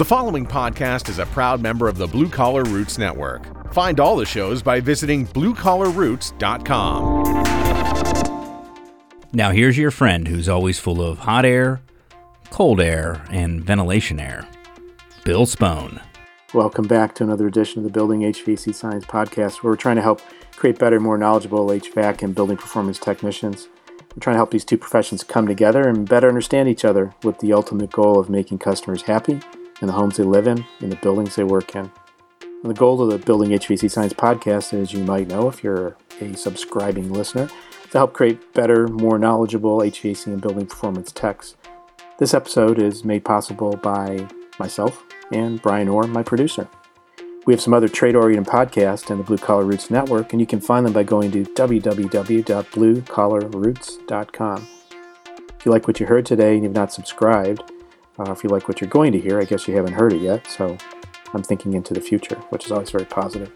The following podcast is a proud member of the Blue Collar Roots Network. Find all the shows by visiting bluecollarroots.com. Now, here's your friend who's always full of hot air, cold air, and ventilation air Bill Spohn. Welcome back to another edition of the Building HVAC Science Podcast, where we're trying to help create better, more knowledgeable HVAC and building performance technicians. We're trying to help these two professions come together and better understand each other with the ultimate goal of making customers happy in the homes they live in, in the buildings they work in. And the goal of the Building HVAC Science podcast, as you might know if you're a subscribing listener, is to help create better, more knowledgeable HVAC and building performance techs. This episode is made possible by myself and Brian Orr, my producer. We have some other trade oriented podcasts in the Blue Collar Roots Network, and you can find them by going to www.bluecollarroots.com. If you like what you heard today and you've not subscribed, uh, if you like what you're going to hear, I guess you haven't heard it yet, so I'm thinking into the future, which is always very positive.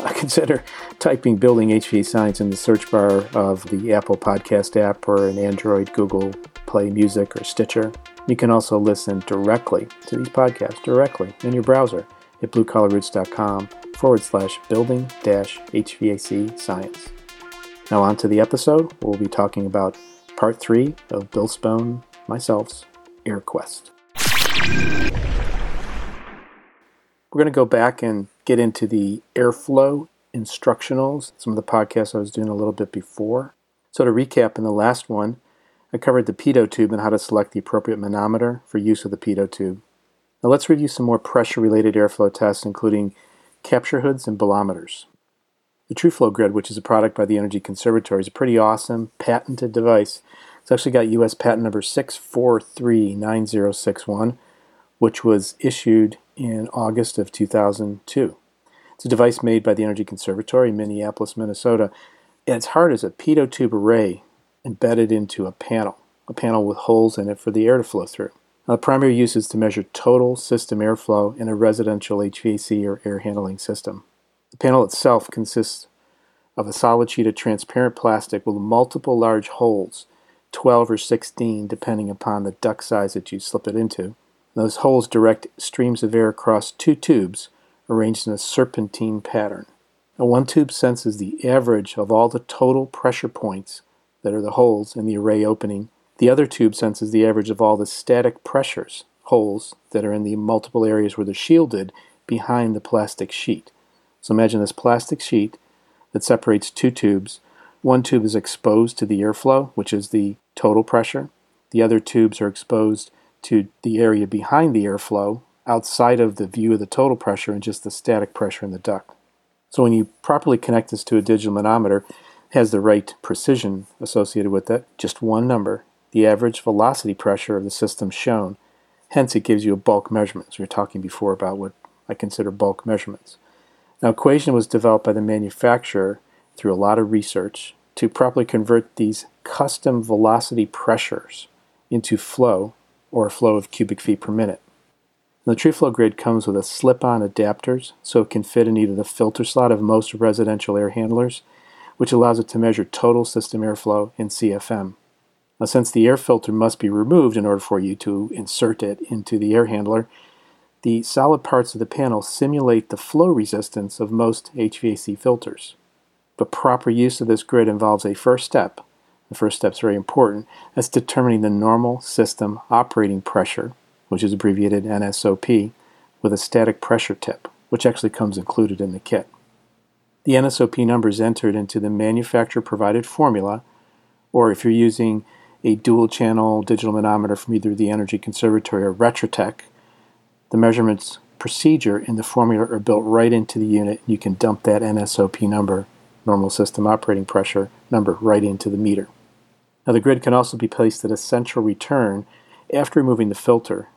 I consider typing Building HVAC Science in the search bar of the Apple Podcast app or an Android Google Play Music or Stitcher. You can also listen directly to these podcasts directly in your browser at bluecollarroots.com forward slash building dash HVAC science. Now, on to the episode. We'll be talking about part three of Bill Spohn, myself's AirQuest. We're going to go back and get into the airflow instructionals, some of the podcasts I was doing a little bit before. So, to recap, in the last one, I covered the pitot tube and how to select the appropriate manometer for use of the pitot tube. Now, let's review some more pressure related airflow tests, including capture hoods and balometers. The TrueFlow Grid, which is a product by the Energy Conservatory, is a pretty awesome patented device it's actually got US patent number 6439061, which was issued in August of 2002. It's a device made by the Energy Conservatory in Minneapolis, Minnesota. At its heart is a pitot tube array embedded into a panel, a panel with holes in it for the air to flow through. Now, the primary use is to measure total system airflow in a residential HVAC or air handling system. The panel itself consists of a solid sheet of transparent plastic with multiple large holes 12 or 16, depending upon the duct size that you slip it into. Those holes direct streams of air across two tubes arranged in a serpentine pattern. Now, one tube senses the average of all the total pressure points that are the holes in the array opening. The other tube senses the average of all the static pressures, holes, that are in the multiple areas where they're shielded behind the plastic sheet. So imagine this plastic sheet that separates two tubes. One tube is exposed to the airflow, which is the total pressure. The other tubes are exposed to the area behind the airflow outside of the view of the total pressure and just the static pressure in the duct. So when you properly connect this to a digital manometer, it has the right precision associated with it, just one number, the average velocity pressure of the system shown. Hence, it gives you a bulk measurement. So we were talking before about what I consider bulk measurements. Now, equation was developed by the manufacturer through a lot of research to properly convert these custom velocity pressures into flow or a flow of cubic feet per minute. the TrueFlow grid comes with a slip-on adapters so it can fit in either the filter slot of most residential air handlers, which allows it to measure total system airflow in CFM. Now, since the air filter must be removed in order for you to insert it into the air handler, the solid parts of the panel simulate the flow resistance of most HVAC filters. But proper use of this grid involves a first step. The first step is very important. That's determining the normal system operating pressure, which is abbreviated NSOP, with a static pressure tip, which actually comes included in the kit. The NSOP number is entered into the manufacturer provided formula, or if you're using a dual channel digital manometer from either the Energy Conservatory or Retrotec, the measurements procedure and the formula are built right into the unit. You can dump that NSOP number normal system operating pressure number right into the meter. Now the grid can also be placed at a central return after removing the filter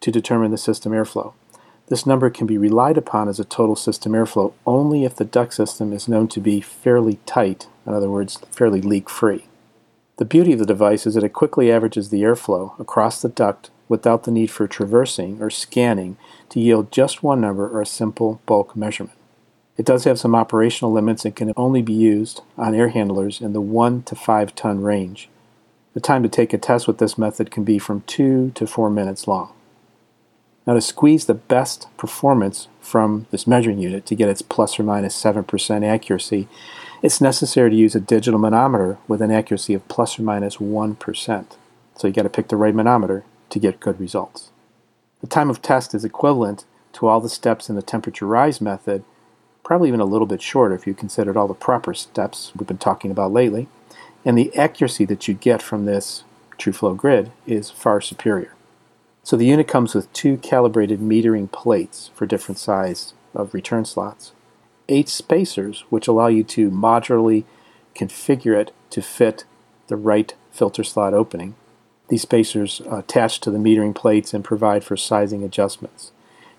to determine the system airflow. This number can be relied upon as a total system airflow only if the duct system is known to be fairly tight, in other words, fairly leak free. The beauty of the device is that it quickly averages the airflow across the duct without the need for traversing or scanning to yield just one number or a simple bulk measurement. It does have some operational limits and can only be used on air handlers in the 1 to 5 ton range. The time to take a test with this method can be from 2 to 4 minutes long. Now, to squeeze the best performance from this measuring unit to get its plus or minus 7% accuracy, it's necessary to use a digital manometer with an accuracy of plus or minus 1. So you got to pick the right manometer to get good results. The time of test is equivalent to all the steps in the temperature rise method, probably even a little bit shorter if you considered all the proper steps we've been talking about lately, and the accuracy that you get from this TrueFlow grid is far superior. So the unit comes with two calibrated metering plates for different size of return slots, eight spacers which allow you to modularly configure it to fit the right filter slot opening. These spacers attach to the metering plates and provide for sizing adjustments.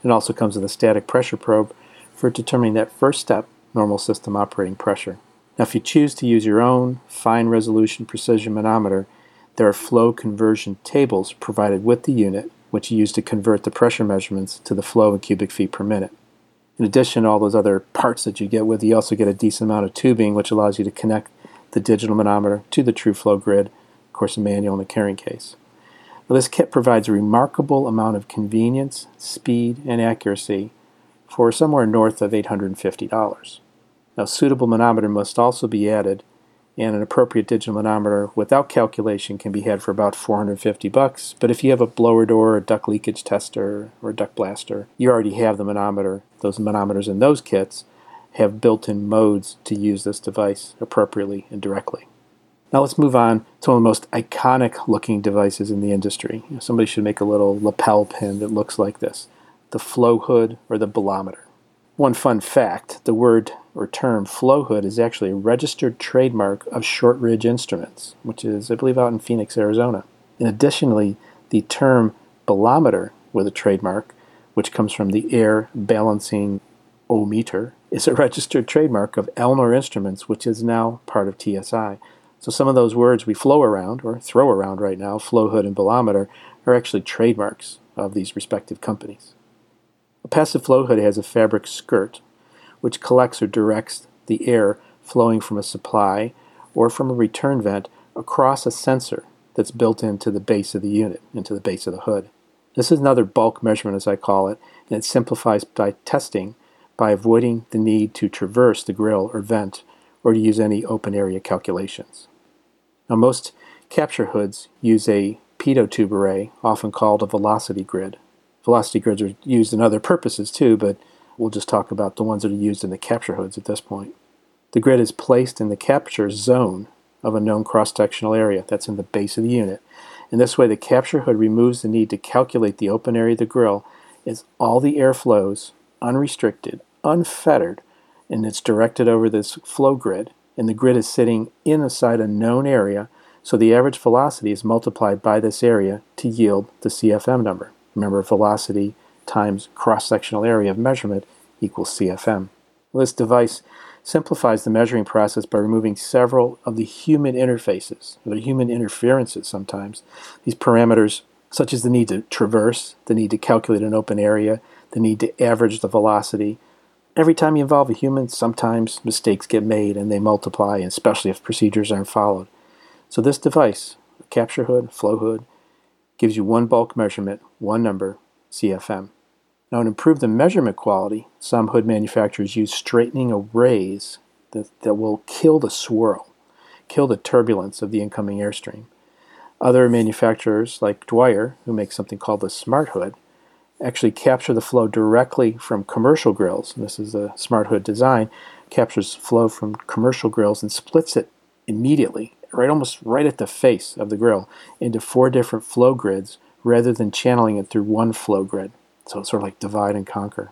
It also comes with a static pressure probe for determining that first step, normal system operating pressure. Now, if you choose to use your own fine resolution precision manometer, there are flow conversion tables provided with the unit, which you use to convert the pressure measurements to the flow in cubic feet per minute. In addition to all those other parts that you get with, you also get a decent amount of tubing, which allows you to connect the digital manometer to the TrueFlow grid, of course, a manual and a carrying case. Well, this kit provides a remarkable amount of convenience, speed, and accuracy for somewhere north of $850. Now, a suitable manometer must also be added and an appropriate digital manometer without calculation can be had for about 450 bucks. But if you have a blower door, a duct leakage tester, or a duct blaster, you already have the manometer. Those manometers in those kits have built-in modes to use this device appropriately and directly. Now let's move on to one of the most iconic looking devices in the industry. You know, somebody should make a little lapel pin that looks like this, the flow hood or the balometer. One fun fact, the word or term flow hood is actually a registered trademark of Shortridge Instruments, which is, I believe, out in Phoenix, Arizona. And additionally, the term balometer with a trademark, which comes from the air balancing o-meter, is a registered trademark of Alnor Instruments, which is now part of TSI. So some of those words we flow around or throw around right now, flow hood and balometer, are actually trademarks of these respective companies. A passive flow hood has a fabric skirt, which collects or directs the air flowing from a supply or from a return vent across a sensor that's built into the base of the unit, into the base of the hood. This is another bulk measurement, as I call it, and it simplifies by testing by avoiding the need to traverse the grill or vent or to use any open area calculations. Now, most capture hoods use a pitot tube array, often called a velocity grid. Velocity grids are used in other purposes too, but We'll just talk about the ones that are used in the capture hoods at this point. The grid is placed in the capture zone of a known cross-sectional area that's in the base of the unit. In this way, the capture hood removes the need to calculate the open area of the grill as all the air flows unrestricted, unfettered, and it's directed over this flow grid. And the grid is sitting inside a known area, so the average velocity is multiplied by this area to yield the CFM number. Remember, velocity times cross-sectional area of measurement equals CFM. This device simplifies the measuring process by removing several of the human interfaces, or the human interferences sometimes. These parameters, such as the need to traverse, the need to calculate an open area, the need to average the velocity. Every time you involve a human, sometimes mistakes get made and they multiply, especially if procedures aren't followed. So this device, capture hood, flow hood, gives you one bulk measurement, one number, CFM. Now, to improve the measurement quality, some hood manufacturers use straightening arrays that, that will kill the swirl, kill the turbulence of the incoming airstream. Other manufacturers, like Dwyer, who makes something called the Smart Hood, actually capture the flow directly from commercial grills. And this is a Smart Hood design, captures flow from commercial grills and splits it immediately, right almost right at the face of the grill, into four different flow grids rather than channeling it through one flow grid. So it's sort of like divide and conquer.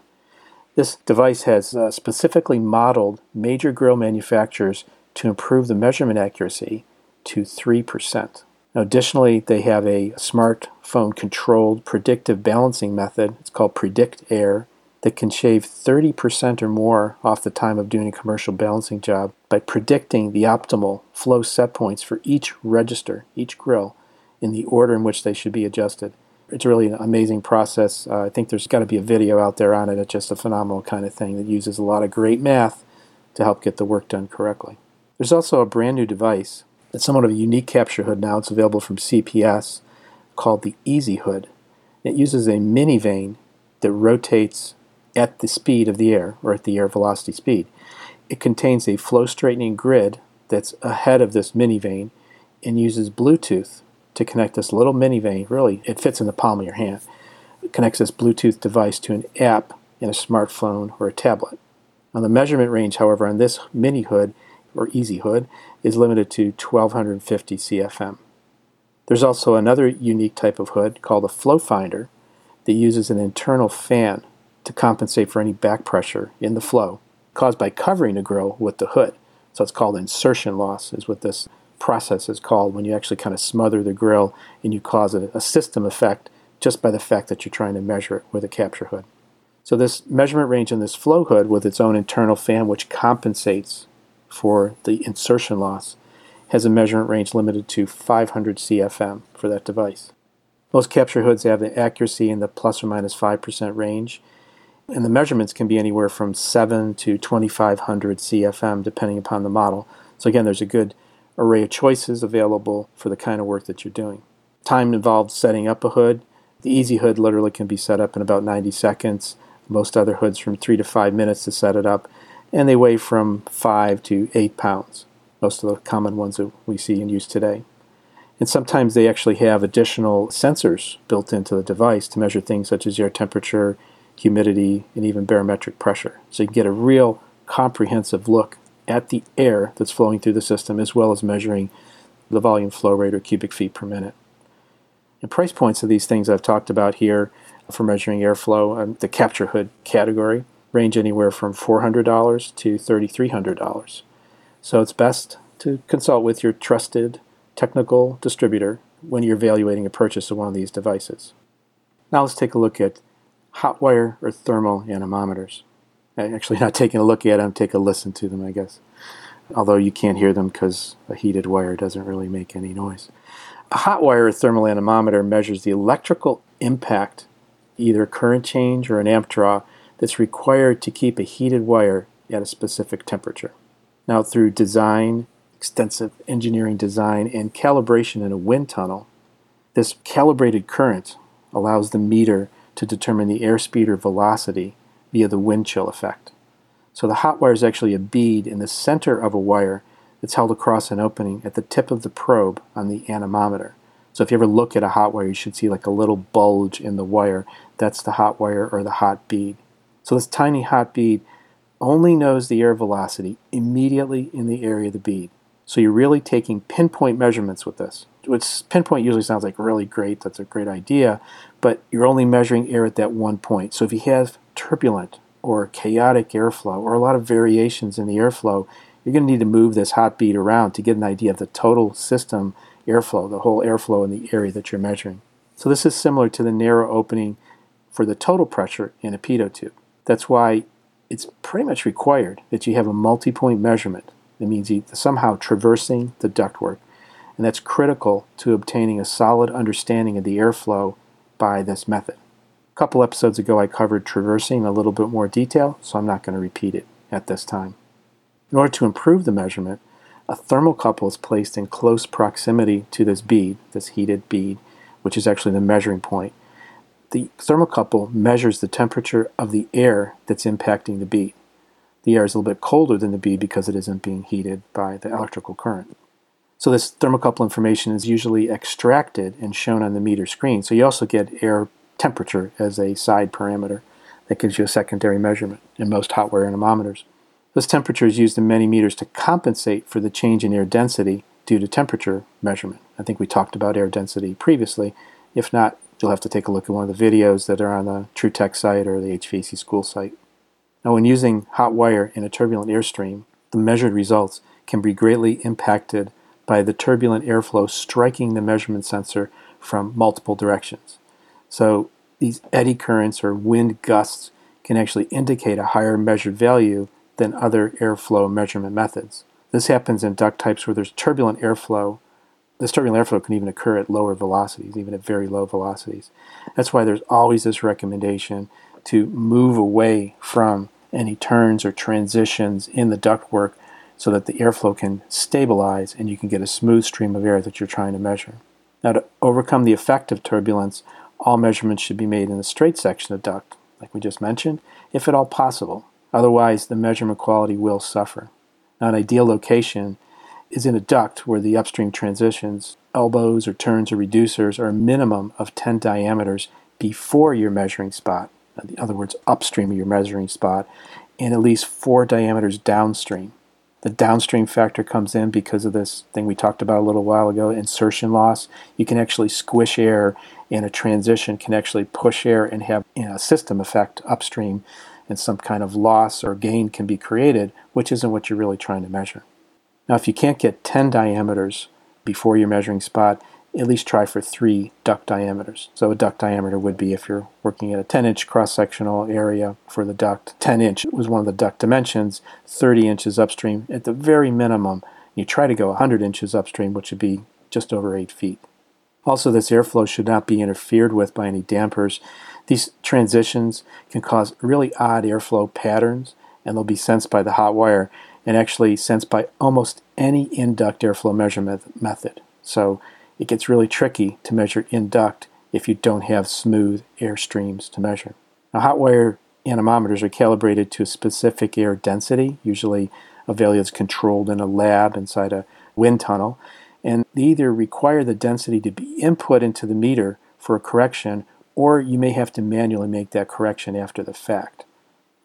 This device has uh, specifically modeled major grill manufacturers to improve the measurement accuracy to 3%. Now, additionally, they have a smartphone controlled predictive balancing method. It's called Predict Air that can shave 30% or more off the time of doing a commercial balancing job by predicting the optimal flow set points for each register, each grill, in the order in which they should be adjusted it's really an amazing process. Uh, I think there's got to be a video out there on it. It's just a phenomenal kind of thing that uses a lot of great math to help get the work done correctly. There's also a brand new device. that's somewhat of a unique capture hood now. It's available from CPS called the Easy Hood. It uses a mini vane that rotates at the speed of the air, or at the air velocity speed. It contains a flow straightening grid that's ahead of this mini vane and uses Bluetooth to connect this little mini vane. Really, it fits in the palm of your hand. It connects this Bluetooth device to an app in a smartphone or a tablet. Now, the measurement range, however, on this mini hood or easy hood is limited to 1250 CFM. There's also another unique type of hood called a flow finder that uses an internal fan to compensate for any back pressure in the flow caused by covering the grill with the hood. So it's called insertion loss, is what this process is called when you actually kind of smother the grill and you cause a, a system effect just by the fact that you're trying to measure it with a capture hood. So this measurement range in this flow hood with its own internal fan, which compensates for the insertion loss, has a measurement range limited to 500 CFM for that device. Most capture hoods have the accuracy in the plus or minus 5% range, and the measurements can be anywhere from 7 to 2500 CFM depending upon the model. So again, there's a good array of choices available for the kind of work that you're doing. Time involved setting up a hood. The easy hood literally can be set up in about 90 seconds. Most other hoods from 3 to 5 minutes to set it up, and they weigh from 5 to 8 pounds. Most of the common ones that we see and use today. And sometimes they actually have additional sensors built into the device to measure things such as air temperature, humidity, and even barometric pressure. So you can get a real comprehensive look at the air that's flowing through the system as well as measuring the volume flow rate or cubic feet per minute. And price points of these things I've talked about here for measuring airflow, and the capture hood category range anywhere from $400 to $3,300. So it's best to consult with your trusted technical distributor when you're evaluating a purchase of one of these devices. Now let's take a look at hot wire or thermal anemometers. Actually, not taking a look at them, take a listen to them, I guess. Although you can't hear them because a heated wire doesn't really make any noise. A hot wire or thermal anemometer measures the electrical impact, either current change or an amp draw, that's required to keep a heated wire at a specific temperature. Now, through design, extensive engineering design, and calibration in a wind tunnel, this calibrated current allows the meter to determine the airspeed or velocity via the wind chill effect. So the hot wire is actually a bead in the center of a wire that's held across an opening at the tip of the probe on the anemometer. So if you ever look at a hot wire, you should see like a little bulge in the wire. That's the hot wire or the hot bead. So this tiny hot bead only knows the air velocity immediately in the area of the bead. So you're really taking pinpoint measurements with this. Which pinpoint usually sounds like really great, that's a great idea, but you're only measuring air at that one point. So if you have turbulent or chaotic airflow or a lot of variations in the airflow, you're going to need to move this hot bead around to get an idea of the total system airflow, the whole airflow in the area that you're measuring. So this is similar to the narrow opening for the total pressure in a pitot tube. That's why it's pretty much required that you have a multi-point measurement. That means somehow traversing the ductwork, and that's critical to obtaining a solid understanding of the airflow by this method. A couple episodes ago, I covered traversing in a little bit more detail, so I'm not going to repeat it at this time. In order to improve the measurement, a thermocouple is placed in close proximity to this bead, this heated bead, which is actually the measuring point. The thermocouple measures the temperature of the air that's impacting the bead. The air is a little bit colder than the bead because it isn't being heated by the electrical current. So this thermocouple information is usually extracted and shown on the meter screen. So you also get air temperature as a side parameter that gives you a secondary measurement in most hot wire anemometers. This temperature is used in many meters to compensate for the change in air density due to temperature measurement. I think we talked about air density previously. If not, you'll have to take a look at one of the videos that are on the TruTech site or the HVAC school site. Now, when using hot wire in a turbulent airstream, the measured results can be greatly impacted by the turbulent airflow striking the measurement sensor from multiple directions. So these eddy currents or wind gusts can actually indicate a higher measured value than other airflow measurement methods. This happens in duct types where there's turbulent airflow. This turbulent airflow can even occur at lower velocities, even at very low velocities. That's why there's always this recommendation to move away from any turns or transitions in the ductwork so that the airflow can stabilize and you can get a smooth stream of air that you're trying to measure. Now, to overcome the effect of turbulence, all measurements should be made in the straight section of duct. like we just mentioned, if at all possible. Otherwise, the measurement quality will suffer. Now, an ideal location is in a duct where the upstream transitions, elbows or turns or reducers, are a minimum of 10 diameters before your measuring spot. In other words, upstream of your measuring spot, and at least four diameters downstream. The downstream factor comes in because of this thing we talked about a little while ago insertion loss. You can actually squish air, and a transition can actually push air and have you know, a system effect upstream, and some kind of loss or gain can be created, which isn't what you're really trying to measure. Now, if you can't get 10 diameters before your measuring spot, at least try for three duct diameters. So a duct diameter would be if you're working at a 10 inch cross sectional area for the duct, 10 inch was one of the duct dimensions, 30 inches upstream at the very minimum. You try to go 100 inches upstream, which would be just over 8 feet. Also, this airflow should not be interfered with by any dampers. These transitions can cause really odd airflow patterns, and they'll be sensed by the hot wire and actually sensed by almost any induct airflow measurement method. So it gets really tricky to measure in duct if you don't have smooth air streams to measure. Now, hot wire anemometers are calibrated to a specific air density, usually a value that's controlled in a lab inside a wind tunnel, and they either require the density to be input into the meter for a correction, or you may have to manually make that correction after the fact.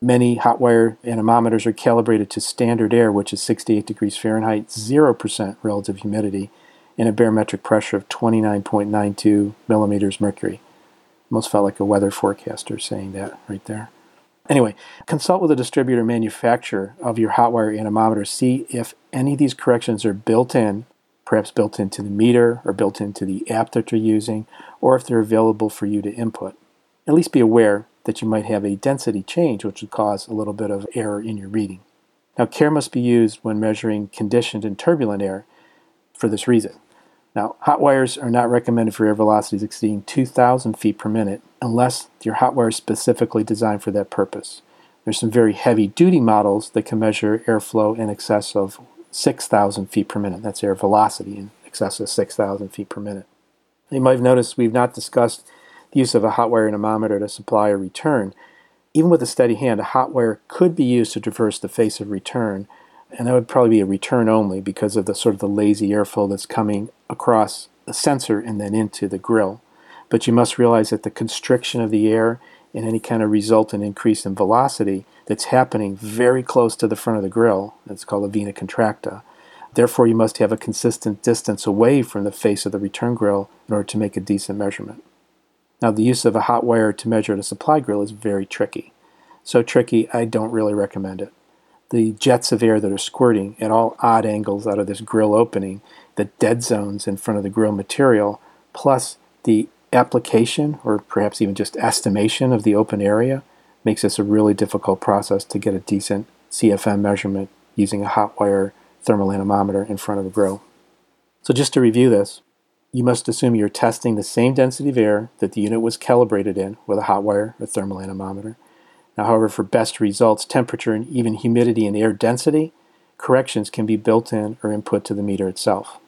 Many hot wire anemometers are calibrated to standard air, which is 68 degrees Fahrenheit, 0% relative humidity, and a barometric pressure of 29.92 millimeters mercury. Almost felt like a weather forecaster saying that right there. Anyway, consult with a distributor manufacturer of your hot wire anemometer. See if any of these corrections are built in, perhaps built into the meter or built into the app that you're using, or if they're available for you to input. At least be aware that you might have a density change, which would cause a little bit of error in your reading. Now, care must be used when measuring conditioned and turbulent air for this reason. Now, hot wires are not recommended for air velocities exceeding 2,000 feet per minute unless your hot wire is specifically designed for that purpose. There's some very heavy duty models that can measure airflow in excess of 6,000 feet per minute. That's air velocity in excess of 6,000 feet per minute. You might have noticed we've not discussed the use of a hot wire anemometer to supply a return. Even with a steady hand, a hot wire could be used to traverse the face of return and that would probably be a return only because of the sort of the lazy airflow that's coming across the sensor and then into the grill. But you must realize that the constriction of the air and any kind of resultant increase in velocity that's happening very close to the front of the grill, that's called a vena contracta. Therefore, you must have a consistent distance away from the face of the return grill in order to make a decent measurement. Now, the use of a hot wire to measure at a supply grill is very tricky. So tricky, I don't really recommend it the jets of air that are squirting at all odd angles out of this grill opening, the dead zones in front of the grill material, plus the application or perhaps even just estimation of the open area makes this a really difficult process to get a decent CFM measurement using a hot wire thermal anemometer in front of a grill. So just to review this, you must assume you're testing the same density of air that the unit was calibrated in with a hot wire or thermal anemometer now, however, for best results, temperature and even humidity and air density, corrections can be built in or input to the meter itself.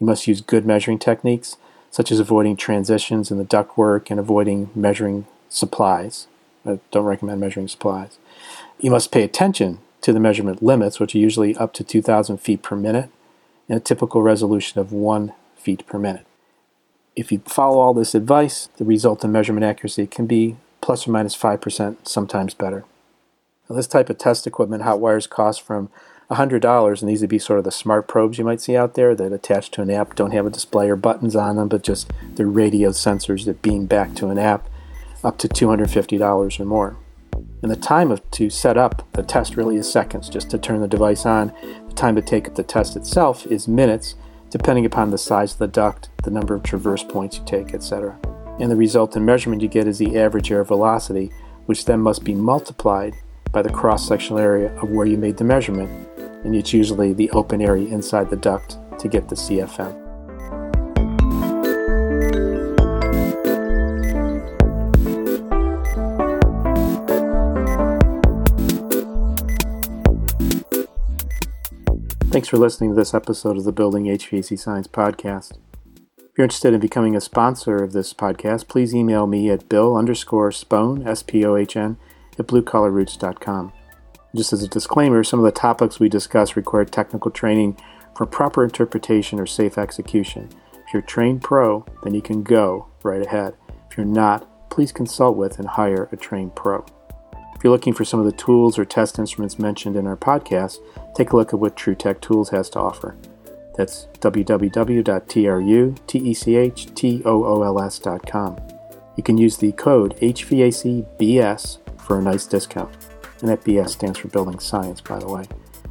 You must use good measuring techniques, such as avoiding transitions in the ductwork and avoiding measuring supplies. I don't recommend measuring supplies. You must pay attention to the measurement limits, which are usually up to 2,000 feet per minute, and a typical resolution of 1 feet per minute. If you follow all this advice, the result in measurement accuracy can be plus or minus 5%, sometimes better. Now, this type of test equipment, hot wires, cost from $100, and these would be sort of the smart probes you might see out there that attach to an app, don't have a display or buttons on them, but just the radio sensors that beam back to an app, up to $250 or more. And the time of, to set up the test really is seconds, just to turn the device on. The time to take the test itself is minutes, depending upon the size of the duct, the number of traverse points you take, etc and the resultant measurement you get is the average air velocity, which then must be multiplied by the cross-sectional area of where you made the measurement, and it's usually the open area inside the duct to get the CFM. Thanks for listening to this episode of the Building HVAC Science podcast. If you're interested in becoming a sponsor of this podcast, please email me at bill underscore spohn, S-P-O-H-N, at bluecollarroots.com. Just as a disclaimer, some of the topics we discuss require technical training for proper interpretation or safe execution. If you're a trained pro, then you can go right ahead. If you're not, please consult with and hire a trained pro. If you're looking for some of the tools or test instruments mentioned in our podcast, take a look at what TruTech Tools has to offer. That's www.trutechTools.com. You can use the code HVACBS for a nice discount. And that BS stands for Building Science, by the way.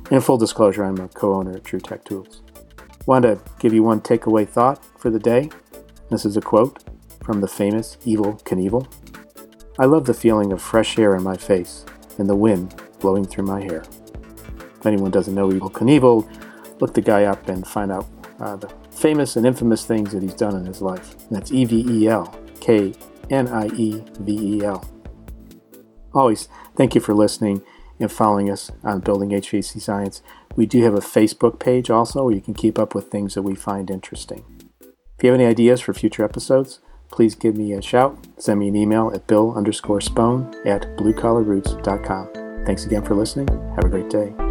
In full disclosure, I'm a co owner of at TruTech Tools. Want to give you one takeaway thought for the day? This is a quote from the famous Evel Knievel. I love the feeling of fresh air in my face and the wind blowing through my hair. If anyone doesn't know Evel Knievel, look the guy up and find out uh, the famous and infamous things that he's done in his life. That's E V E L K N I E V E L. Always thank you for listening and following us on Building HVAC Science. We do have a Facebook page also where you can keep up with things that we find interesting. If you have any ideas for future episodes, please give me a shout. Send me an email at bill underscore spohn at bluecollarroots.com. Thanks again for listening. Have a great day.